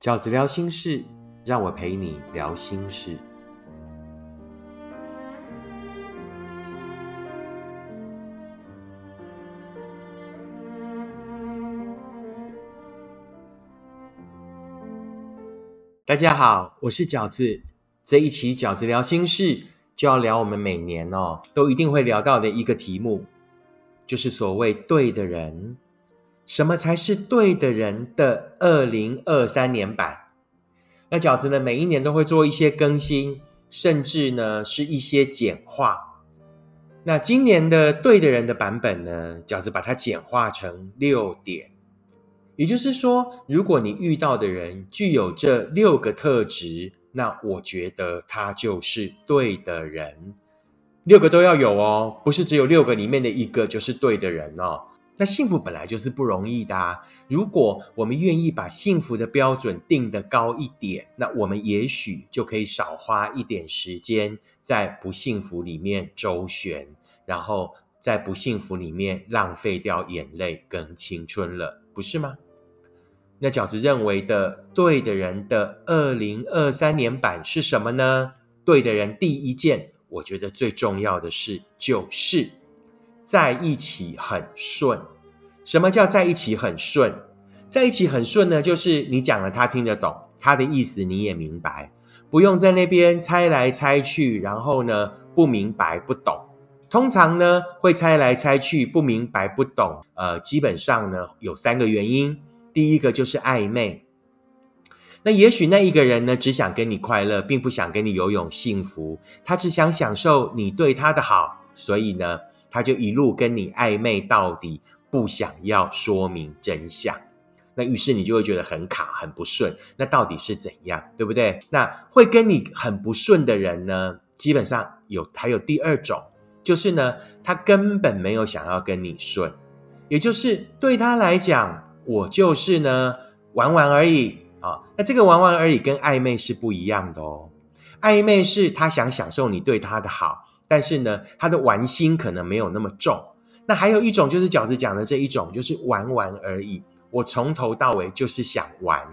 饺子聊心事，让我陪你聊心事。大家好，我是饺子。这一期饺子聊心事，就要聊我们每年哦都一定会聊到的一个题目，就是所谓对的人。什么才是对的人的二零二三年版？那饺子呢？每一年都会做一些更新，甚至呢是一些简化。那今年的对的人的版本呢？饺子把它简化成六点，也就是说，如果你遇到的人具有这六个特质，那我觉得他就是对的人。六个都要有哦，不是只有六个里面的一个就是对的人哦。那幸福本来就是不容易的啊！如果我们愿意把幸福的标准定得高一点，那我们也许就可以少花一点时间在不幸福里面周旋，然后在不幸福里面浪费掉眼泪跟青春了，不是吗？那饺子认为的对的人的二零二三年版是什么呢？对的人第一件，我觉得最重要的事就是。在一起很顺，什么叫在一起很顺？在一起很顺呢，就是你讲了他听得懂，他的意思你也明白，不用在那边猜来猜去，然后呢不明白不懂。通常呢会猜来猜去，不明白不懂，呃，基本上呢有三个原因。第一个就是暧昧，那也许那一个人呢只想跟你快乐，并不想跟你游泳幸福，他只想享受你对他的好，所以呢。他就一路跟你暧昧到底，不想要说明真相，那于是你就会觉得很卡、很不顺。那到底是怎样，对不对？那会跟你很不顺的人呢，基本上有还有第二种，就是呢，他根本没有想要跟你顺，也就是对他来讲，我就是呢玩玩而已啊。那这个玩玩而已跟暧昧是不一样的哦，暧昧是他想享受你对他的好。但是呢，他的玩心可能没有那么重。那还有一种就是饺子讲的这一种，就是玩玩而已。我从头到尾就是想玩，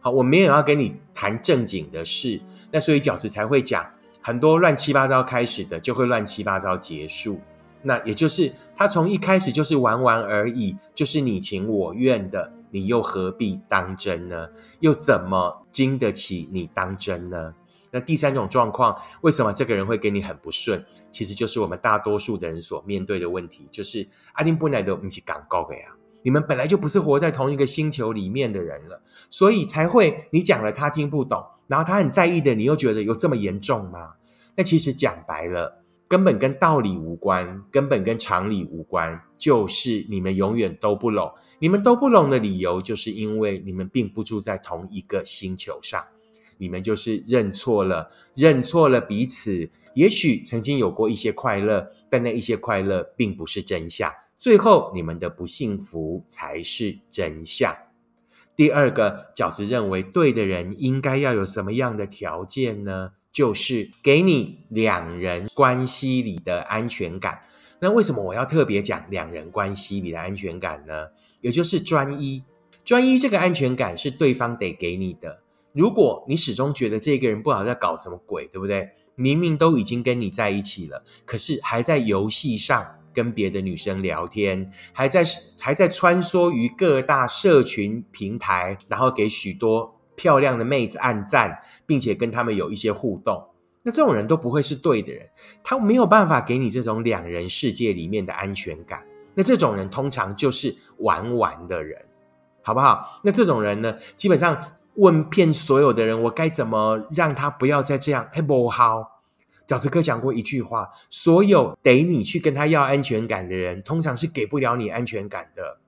好，我没有要跟你谈正经的事。那所以饺子才会讲很多乱七八糟开始的，就会乱七八糟结束。那也就是他从一开始就是玩玩而已，就是你情我愿的，你又何必当真呢？又怎么经得起你当真呢？那第三种状况，为什么这个人会给你很不顺？其实就是我们大多数的人所面对的问题，就是阿丁布奈的不是港高的呀，你们本来就不是活在同一个星球里面的人了，所以才会你讲了他听不懂，然后他很在意的，你又觉得有这么严重吗？那其实讲白了，根本跟道理无关，根本跟常理无关，就是你们永远都不拢。你们都不拢的理由，就是因为你们并不住在同一个星球上。你们就是认错了，认错了彼此。也许曾经有过一些快乐，但那一些快乐并不是真相。最后，你们的不幸福才是真相。第二个饺子认为，对的人应该要有什么样的条件呢？就是给你两人关系里的安全感。那为什么我要特别讲两人关系里的安全感呢？也就是专一，专一这个安全感是对方得给你的。如果你始终觉得这个人不好在搞什么鬼，对不对？明明都已经跟你在一起了，可是还在游戏上跟别的女生聊天，还在还在穿梭于各大社群平台，然后给许多漂亮的妹子按赞，并且跟他们有一些互动，那这种人都不会是对的人，他没有办法给你这种两人世界里面的安全感。那这种人通常就是玩玩的人，好不好？那这种人呢，基本上。问遍所有的人，我该怎么让他不要再这样？嘿，不好。饺子哥讲过一句话：，所有得你去跟他要安全感的人，通常是给不了你安全感的，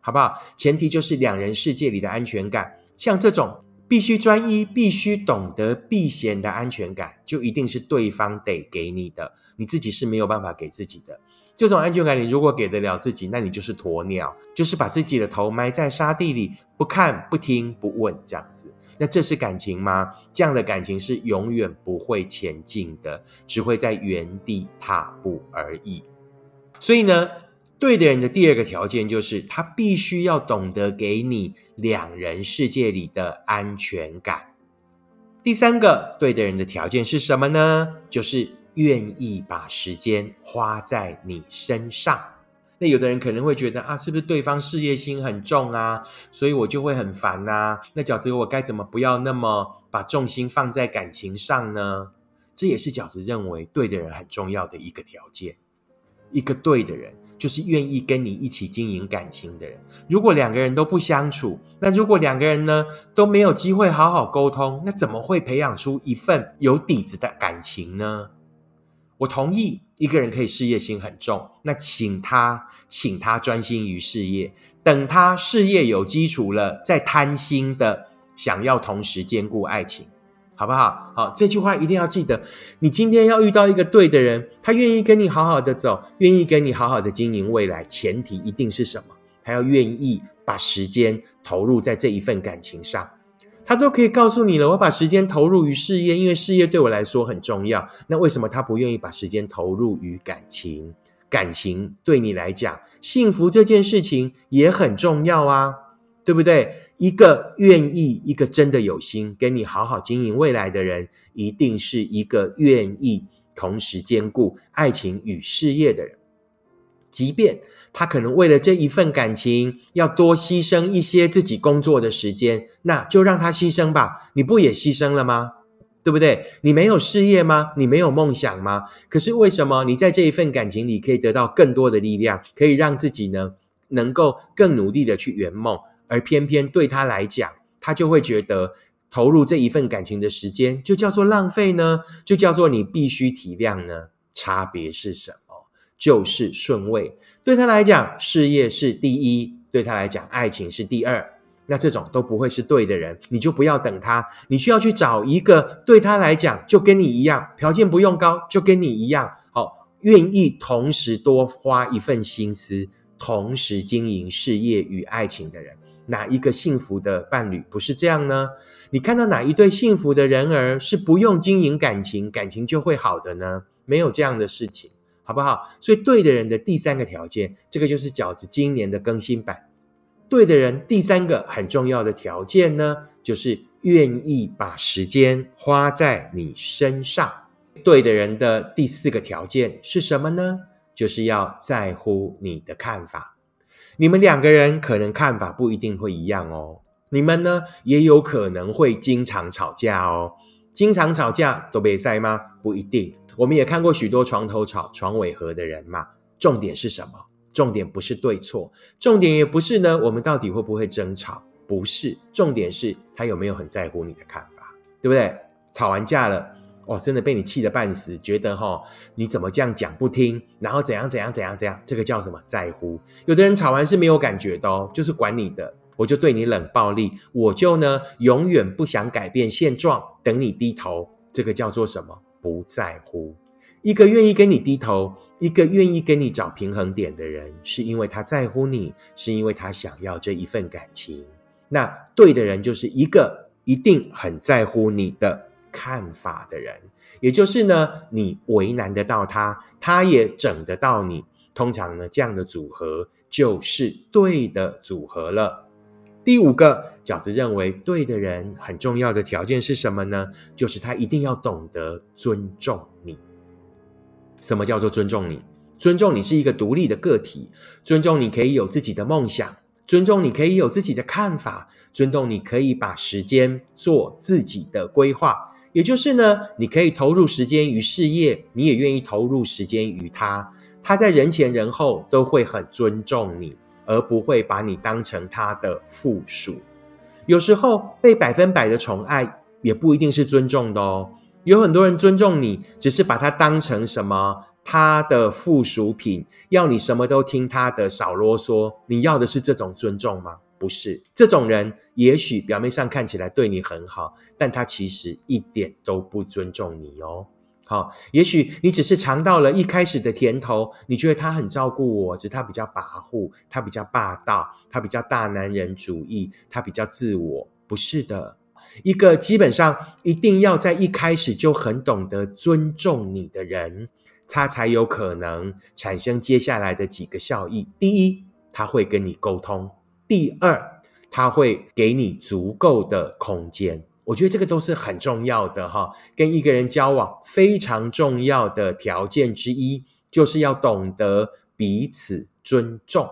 好不好？前提就是两人世界里的安全感，像这种必须专一、必须懂得避嫌的安全感，就一定是对方得给你的，你自己是没有办法给自己的。这种安全感，你如果给得了自己，那你就是鸵鸟，就是把自己的头埋在沙地里，不看、不听、不问，这样子。那这是感情吗？这样的感情是永远不会前进的，只会在原地踏步而已。所以呢，对的人的第二个条件就是他必须要懂得给你两人世界里的安全感。第三个对的人的条件是什么呢？就是愿意把时间花在你身上。那有的人可能会觉得啊，是不是对方事业心很重啊，所以我就会很烦呐？那饺子我该怎么不要那么把重心放在感情上呢？这也是饺子认为对的人很重要的一个条件。一个对的人。就是愿意跟你一起经营感情的人。如果两个人都不相处，那如果两个人呢都没有机会好好沟通，那怎么会培养出一份有底子的感情呢？我同意，一个人可以事业心很重，那请他，请他专心于事业，等他事业有基础了，再贪心的想要同时兼顾爱情。好不好？好，这句话一定要记得。你今天要遇到一个对的人，他愿意跟你好好的走，愿意跟你好好的经营未来。前提一定是什么？他要愿意把时间投入在这一份感情上。他都可以告诉你了，我把时间投入于事业，因为事业对我来说很重要。那为什么他不愿意把时间投入于感情？感情对你来讲，幸福这件事情也很重要啊。对不对？一个愿意、一个真的有心跟你好好经营未来的人，一定是一个愿意同时兼顾爱情与事业的人。即便他可能为了这一份感情要多牺牲一些自己工作的时间，那就让他牺牲吧。你不也牺牲了吗？对不对？你没有事业吗？你没有梦想吗？可是为什么你在这一份感情里可以得到更多的力量，可以让自己呢能够更努力的去圆梦？而偏偏对他来讲，他就会觉得投入这一份感情的时间就叫做浪费呢？就叫做你必须体谅呢？差别是什么？就是顺位。对他来讲，事业是第一；对他来讲，爱情是第二。那这种都不会是对的人，你就不要等他。你需要去找一个对他来讲就跟你一样，条件不用高，就跟你一样，好，愿意同时多花一份心思，同时经营事业与爱情的人。哪一个幸福的伴侣不是这样呢？你看到哪一对幸福的人儿是不用经营感情，感情就会好的呢？没有这样的事情，好不好？所以对的人的第三个条件，这个就是饺子今年的更新版。对的人第三个很重要的条件呢，就是愿意把时间花在你身上。对的人的第四个条件是什么呢？就是要在乎你的看法。你们两个人可能看法不一定会一样哦，你们呢也有可能会经常吵架哦。经常吵架都被塞吗？不一定。我们也看过许多床头吵床尾和的人嘛。重点是什么？重点不是对错，重点也不是呢，我们到底会不会争吵？不是，重点是他有没有很在乎你的看法，对不对？吵完架了。哦，真的被你气得半死，觉得哈，你怎么这样讲不听，然后怎样怎样怎样怎样，这个叫什么在乎？有的人吵完是没有感觉的哦，就是管你的，我就对你冷暴力，我就呢永远不想改变现状，等你低头，这个叫做什么？不在乎。一个愿意跟你低头，一个愿意跟你找平衡点的人，是因为他在乎你，是因为他想要这一份感情。那对的人就是一个一定很在乎你的。看法的人，也就是呢，你为难得到他，他也整得到你。通常呢，这样的组合就是对的组合了。第五个饺子认为对的人很重要的条件是什么呢？就是他一定要懂得尊重你。什么叫做尊重你？尊重你是一个独立的个体，尊重你可以有自己的梦想，尊重你可以有自己的看法，尊重你可以把时间做自己的规划。也就是呢，你可以投入时间于事业，你也愿意投入时间于他，他在人前人后都会很尊重你，而不会把你当成他的附属。有时候被百分百的宠爱，也不一定是尊重的哦。有很多人尊重你，只是把他当成什么他的附属品，要你什么都听他的，少啰嗦。你要的是这种尊重吗？不是这种人，也许表面上看起来对你很好，但他其实一点都不尊重你哦。好，也许你只是尝到了一开始的甜头，你觉得他很照顾我，只是他比较跋扈，他比较霸道，他比较大男人主义，他比较自我。不是的，一个基本上一定要在一开始就很懂得尊重你的人，他才有可能产生接下来的几个效益。第一，他会跟你沟通；第二，它会给你足够的空间。我觉得这个都是很重要的哈。跟一个人交往非常重要的条件之一，就是要懂得彼此尊重。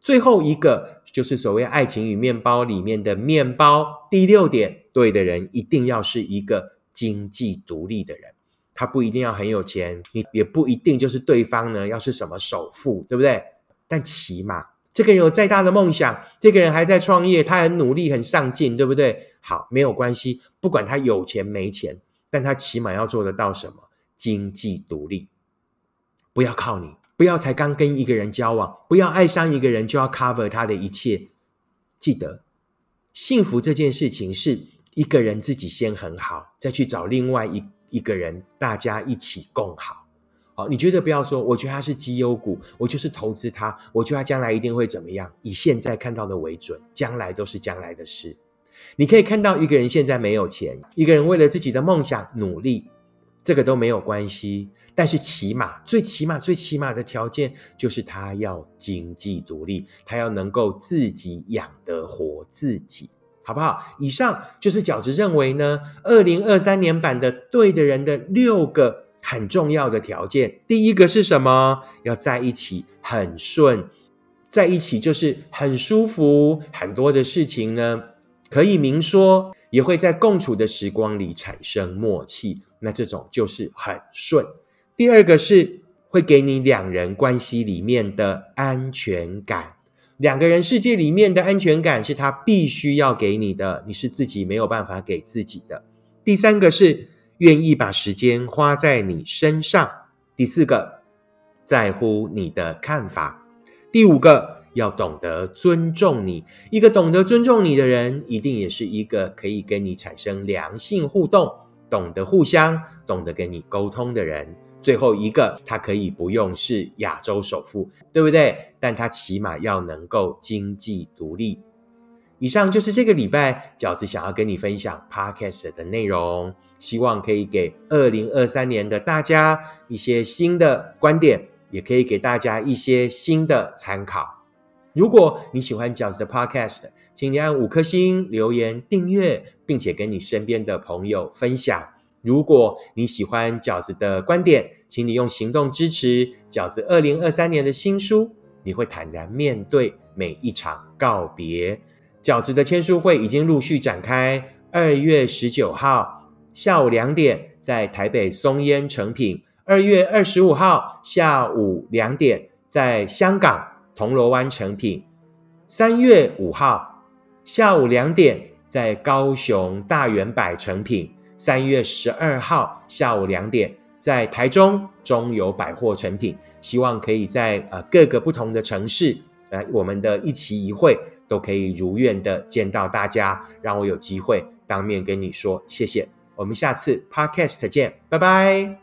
最后一个就是所谓爱情与面包里面的面包。第六点，对的人一定要是一个经济独立的人。他不一定要很有钱，你也不一定就是对方呢要是什么首富，对不对？但起码这个人有再大的梦想，这个人还在创业，他很努力、很上进，对不对？好，没有关系，不管他有钱没钱，但他起码要做得到什么？经济独立，不要靠你，不要才刚跟一个人交往，不要爱上一个人就要 cover 他的一切。记得，幸福这件事情是一个人自己先很好，再去找另外一。一个人，大家一起共好，好，你觉得不要说，我觉得他是绩优股，我就是投资他，我觉得他将来一定会怎么样？以现在看到的为准，将来都是将来的事。你可以看到一个人现在没有钱，一个人为了自己的梦想努力，这个都没有关系。但是起码，最起码，最起码的条件就是他要经济独立，他要能够自己养得活自己。好不好？以上就是饺子认为呢，二零二三年版的对的人的六个很重要的条件。第一个是什么？要在一起很顺，在一起就是很舒服，很多的事情呢可以明说，也会在共处的时光里产生默契。那这种就是很顺。第二个是会给你两人关系里面的安全感。两个人世界里面的安全感是他必须要给你的，你是自己没有办法给自己的。第三个是愿意把时间花在你身上。第四个在乎你的看法。第五个要懂得尊重你。一个懂得尊重你的人，一定也是一个可以跟你产生良性互动、懂得互相、懂得跟你沟通的人。最后一个，他可以不用是亚洲首富，对不对？但他起码要能够经济独立。以上就是这个礼拜饺子想要跟你分享 podcast 的内容，希望可以给二零二三年的大家一些新的观点，也可以给大家一些新的参考。如果你喜欢饺子的 podcast，请你按五颗星留言订阅，并且跟你身边的朋友分享。如果你喜欢饺子的观点，请你用行动支持饺子二零二三年的新书。你会坦然面对每一场告别。饺子的签书会已经陆续展开，二月十九号下午两点在台北松烟成品；二月二十五号下午两点在香港铜锣湾成品；三月五号下午两点在高雄大圆柏成品。三月十二号下午两点，在台中中友百货成品，希望可以在呃各个不同的城市，呃我们的一期一会都可以如愿的见到大家，让我有机会当面跟你说谢谢。我们下次 podcast 见，拜拜。